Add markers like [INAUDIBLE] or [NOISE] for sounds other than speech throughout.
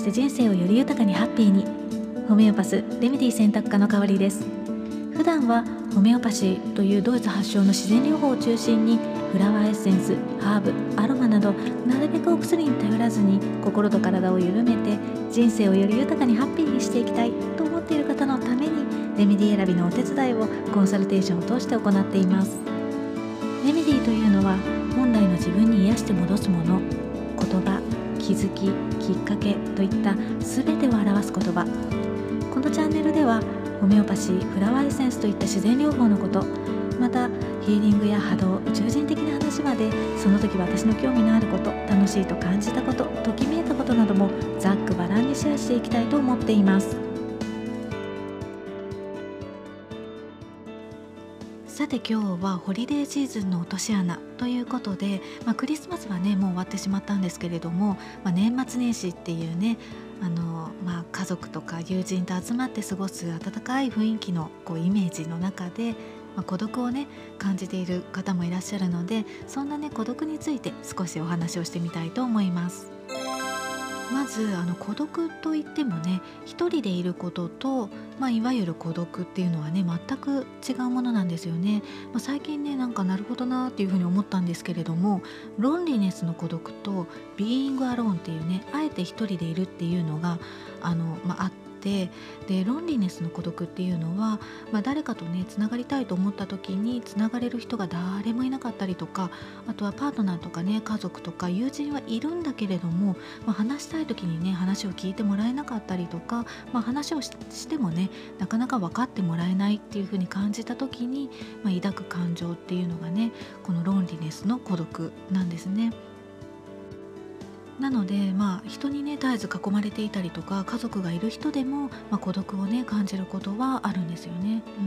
して人生をより豊かにハッピーに。ホメオパスレメディ選択科の代わりです。普段はホメオパシーというドイツ発祥の自然療法を中心にフラワーエッセンスハーブアロマなどなるべくお薬に頼らずに心と体を緩めて人生をより豊かにハッピーにしていきたいと思っている方のためにレメディ選びのお手伝いをコンサルテーションを通して行っています。レメディというのは本来の自分に癒して戻すもの。言葉気づききっかけといった全てを表す言葉。このチャンネルではホメオパシーフラワーエッセンスといった自然療法のことまたヒーリングや波動宇宙人的な話までその時私の興味のあること楽しいと感じたことときめいたことなどもざっくばらんにシェアしていきたいと思っています。さて今日はホリデーシーズンの落とし穴ということで、まあ、クリスマスはねもう終わってしまったんですけれども、まあ、年末年始っていうねあの、まあ、家族とか友人と集まって過ごす温かい雰囲気のこうイメージの中で、まあ、孤独をね感じている方もいらっしゃるのでそんなね孤独について少しお話をしてみたいと思います。まずあの孤独といってもね一人でいることと、まあ、いわゆる孤独っていうのはね全く違うものなんですよね、まあ、最近ねなんかなるほどなっていうふうに思ったんですけれどもロンリネスの孤独とビーイングアローンっていうねあえて一人でいるっていうのがあの、まあ、あってでロンリネスの孤独っていうのは、まあ、誰かとねつながりたいと思った時につながれる人が誰もいなかったりとかあとはパートナーとかね家族とか友人はいるんだけれども、まあ、話したい時にね話を聞いてもらえなかったりとか、まあ、話をしてもねなかなか分かってもらえないっていう風に感じた時に、ま抱く感情っていうのがねこのロンリネスの孤独なんですね。なのでまあ人にね絶えず囲まれていたりとか家族がいる人でも、まあ、孤独をね感じることはあるんですよね。う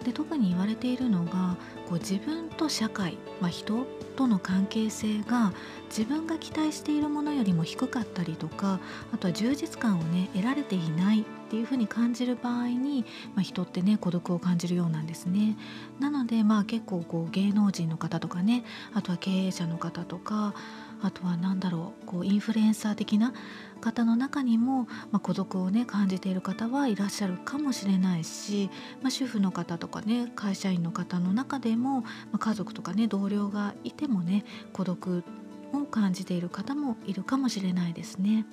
ん、で特に言われているのがこう自分と社会、まあ、人との関係性が自分が期待しているものよりも低かったりとかあとは充実感をね得られていないっていうふうに感じる場合に、まあ、人ってね孤独を感じるようなんですね。なのでまあ結構こう芸能人の方とかねあとは経営者の方とかあとは何だろうこうインフルエンサー的な方の中にも、まあ、孤独をね感じている方はいらっしゃるかもしれないし、まあ、主婦の方とかね会社員の方の中でも、まあ、家族とかね同僚がいてもね孤独を感じている方もいるかもしれないですね。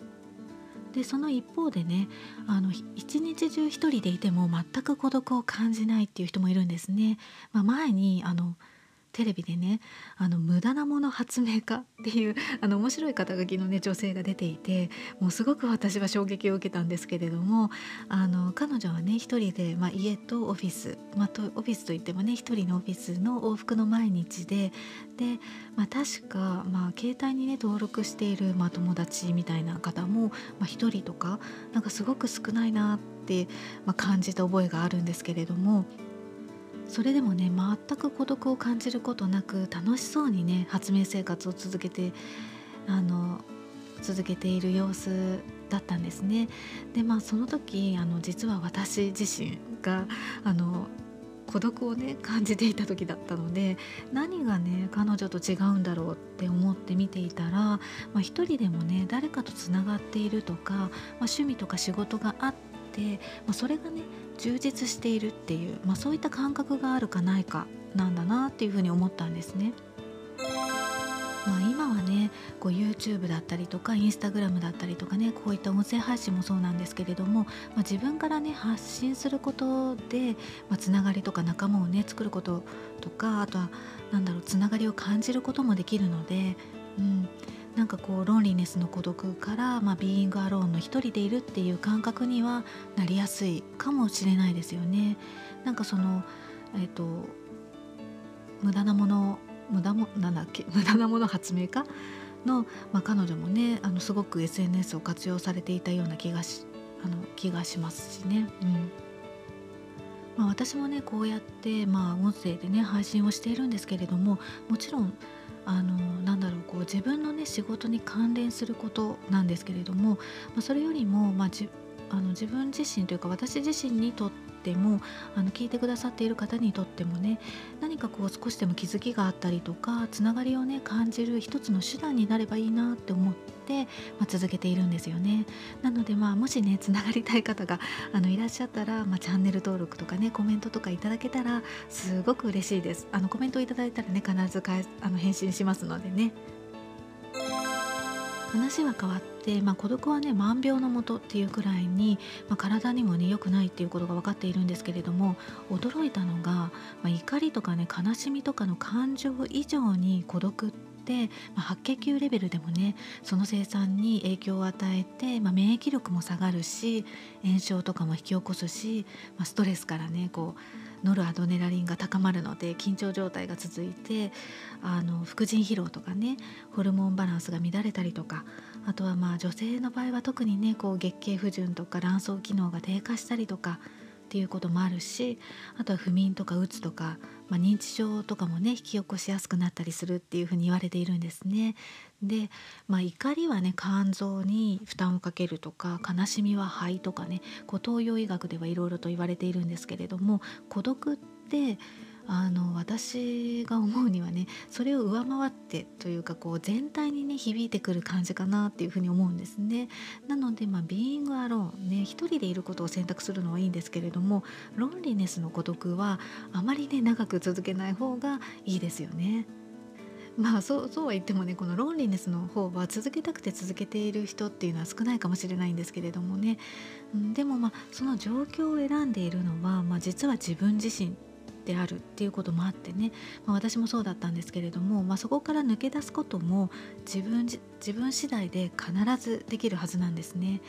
でその一方でねあの一日中一人でいても全く孤独を感じないっていう人もいるんですね。まあ、前にあのテレビでねあの無駄なもの発明家っていう [LAUGHS] あの面白い肩書きのね女性が出ていてもうすごく私は衝撃を受けたんですけれどもあの彼女はね一人で、まあ、家とオフィス、まあ、とオフィスといってもね一人のオフィスの往復の毎日でで、まあ、確か、まあ、携帯にね登録している、まあ、友達みたいな方も、まあ、1人とかなんかすごく少ないなって、まあ、感じた覚えがあるんですけれどもそれでもね全く孤独を感じることなく楽しそうにね発明生活を続けてあの続けている様子だったんですね。でまあその時あの実は私自身があの孤独をね感じていた時だったので何がね彼女と違うんだろうって思って見ていたら、まあ、一人でもね誰かとつながっているとか、まあ、趣味とか仕事があって、まあ、それがね充実しているっていう、まあ、そういった感覚があるかないかなんだなっていうふうに思ったんですね。まあ、今はねこう YouTube だったりとか Instagram だったりとかねこういった音声配信もそうなんですけれども、まあ、自分からね発信することで、まあ、つながりとか仲間をね作ることとかあとは何だろうつながりを感じることもできるので、うん、なんかこうロンリネスの孤独から、まあ、ビーイングアローンの一人でいるっていう感覚にはなりやすいかもしれないですよね。なんかそのえっ、ー、と無駄なもの無駄もなんだっけ [LAUGHS] 無駄なもの発明家の、まあ、彼女もねあのすごく SNS を活用されていたような気がしあの気がしますしね。うんまあ、私もねこうやって、まあ、音声でね配信をしているんですけれどももちろんあのなんだろうこう自分のね仕事に関連することなんですけれども、まあ、それよりも、まあ、じあの自分自身というか私自身にとってもあの聞いてくださっている方にとってもね何かこう少しでも気づきがあったりとかつながりをね感じる一つの手段になればいいなって思って、まあ、続けているんですよね。なのでまあもしねつながりたい方があのいらっしゃったら、まあ、チャンネル登録とかねコメントとかいただけたらすごく嬉しいです。あのコメントいただいたらね必ずあの返信しますのでね。話は変わって、まあ、孤独はね万病のもとっていうくらいに、まあ、体にもね良くないっていうことが分かっているんですけれども驚いたのが、まあ、怒りとかね悲しみとかの感情以上に孤独ってまあ、白血球レベルでもねその生産に影響を与えて、まあ、免疫力も下がるし炎症とかも引き起こすし、まあ、ストレスからねこうノルアドネラリンが高まるので緊張状態が続いてあの副腎疲労とかねホルモンバランスが乱れたりとかあとはまあ女性の場合は特にねこう月経不順とか卵巣機能が低下したりとかっていうこともあるしあとは不眠とかうつとか、まあ、認知症とかもね引き起こしやすくなったりするっていうふうに言われているんですね。で、まあ、怒りはね肝臓に負担をかけるとか悲しみは肺とかねこう東洋医学ではいろいろと言われているんですけれども孤独ってあの私が思うにはねそれを上回ってというかこう全体にね響いてくる感じかなっていうふうに思うんですね。なのでまあビーイングアローンね一人でいることを選択するのはいいんですけれどもロンリネスの孤独はあまりね長く続けない方がいいですよね。まあそうそうは言ってもねこのロンリネスの方は続けたくて続けている人っていうのは少ないかもしれないんですけれどもね、うん、でもまあその状況を選んでいるのは、まあ、実は自分自身であるっていうこともあってね、まあ、私もそうだったんですけれども、まあ、そこから抜け出すことも自分自分次第で必ずできるはずなんですね、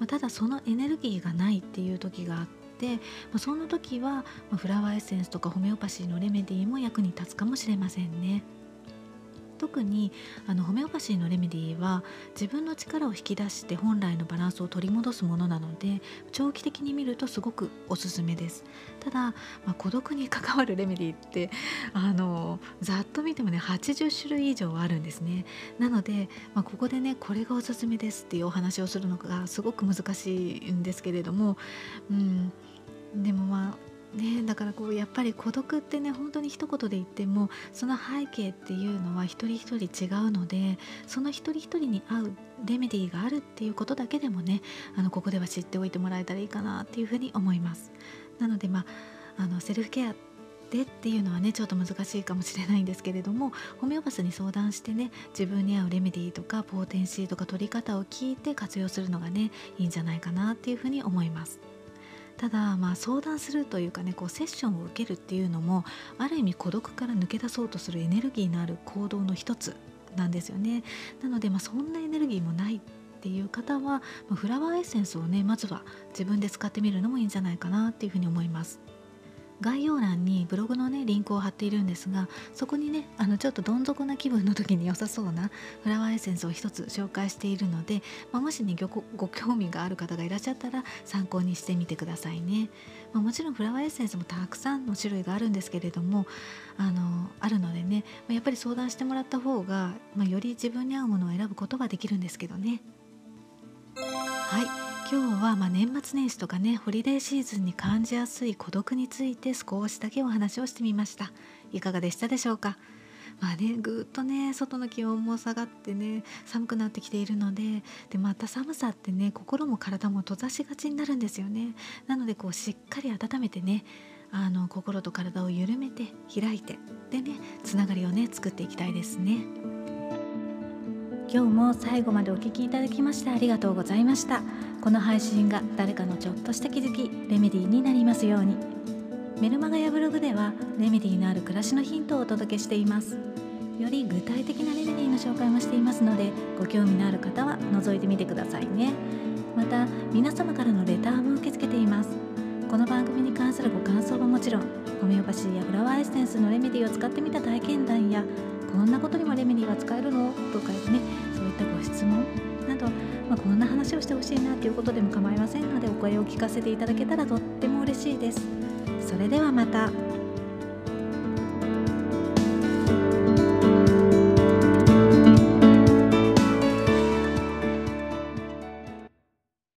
まあ、ただそのエネルギーがないっていう時があって、まあ、その時は、まフラワーエッセンスとかホメオパシーのレメディーも役に立つかもしれませんね。特にあのホメオパシーのレメディーは自分の力を引き出して本来のバランスを取り戻すものなので長期的に見るとすごくおすすめです。ただ、まあ、孤独に関わるレメディーってあのざっと見てもね80種類以上あるんですね。なので、まあ、ここでねこれがおすすめですっていうお話をするのがすごく難しいんですけれども、うん、でもまあね、だからこうやっぱり孤独ってね本当に一言で言ってもその背景っていうのは一人一人違うのでその一人一人に合うレメディーがあるっていうことだけでもねあのここでは知っておいてもらえたらいいかなっていうふうに思います。なのでまああのセルフケアでっていうのはねちょっと難しいかもしれないんですけれどもホメオパスに相談してね自分に合うレメディーとかポーテンシーとか取り方を聞いて活用するのがねいいんじゃないかなっていうふうに思います。ただまあ相談するというかねこうセッションを受けるっていうのもある意味孤独から抜け出そうとするエネルギーのある行動の一つなんですよね。なのでまあそんなエネルギーもないっていう方は、フラワーエッセンスをねまずは自分で使ってみるのもいいんじゃないかなっていうふうに思います。概要欄にブログのねリンクを貼っているんですがそこにねあのちょっとどん底な気分の時に良さそうなフラワーエッセンスを一つ紹介しているので、まあ、もしねご興味がある方がいらっしゃったら参考にしてみてくださいね、まあ、もちろんフラワーエッセンスもたくさんの種類があるんですけれどもあのあるのでね、まあ、やっぱり相談してもらった方が、ま、より自分に合うものを選ぶことができるんですけどね。はい。今日はま年末年始とかねホリデーシーズンに感じやすい孤独について少しだけお話をしてみました。いかがでしたでしょうか？まあねぐっとね外の気温も下がってね寒くなってきているのででまた寒さってね心も体も閉ざしがちになるんですよね。なのでこうしっかり温めてねあの心と体を緩めて開いてでねつながりをね作っていきたいですね。今日も最後までお聴きいただきましてありがとうございました。この配信が誰かのちょっとした気づきレメディーになりますように。メルマガやブログではレメディーのある暮らしのヒントをお届けしています。より具体的なレメディーの紹介もしていますのでご興味のある方は覗いてみてくださいね。また皆様からのレターも受け付けています。この番組に関するご感想はもちろんホメオパシーやフラワーエッセンスのレメディーを使ってみた体験談やこんなことにもレメディーは使えるの？とかねそういったご質問、こんな話をしてほしいなということでも構いませんのでお声を聞かせていただけたらとっても嬉しいです。それではまた。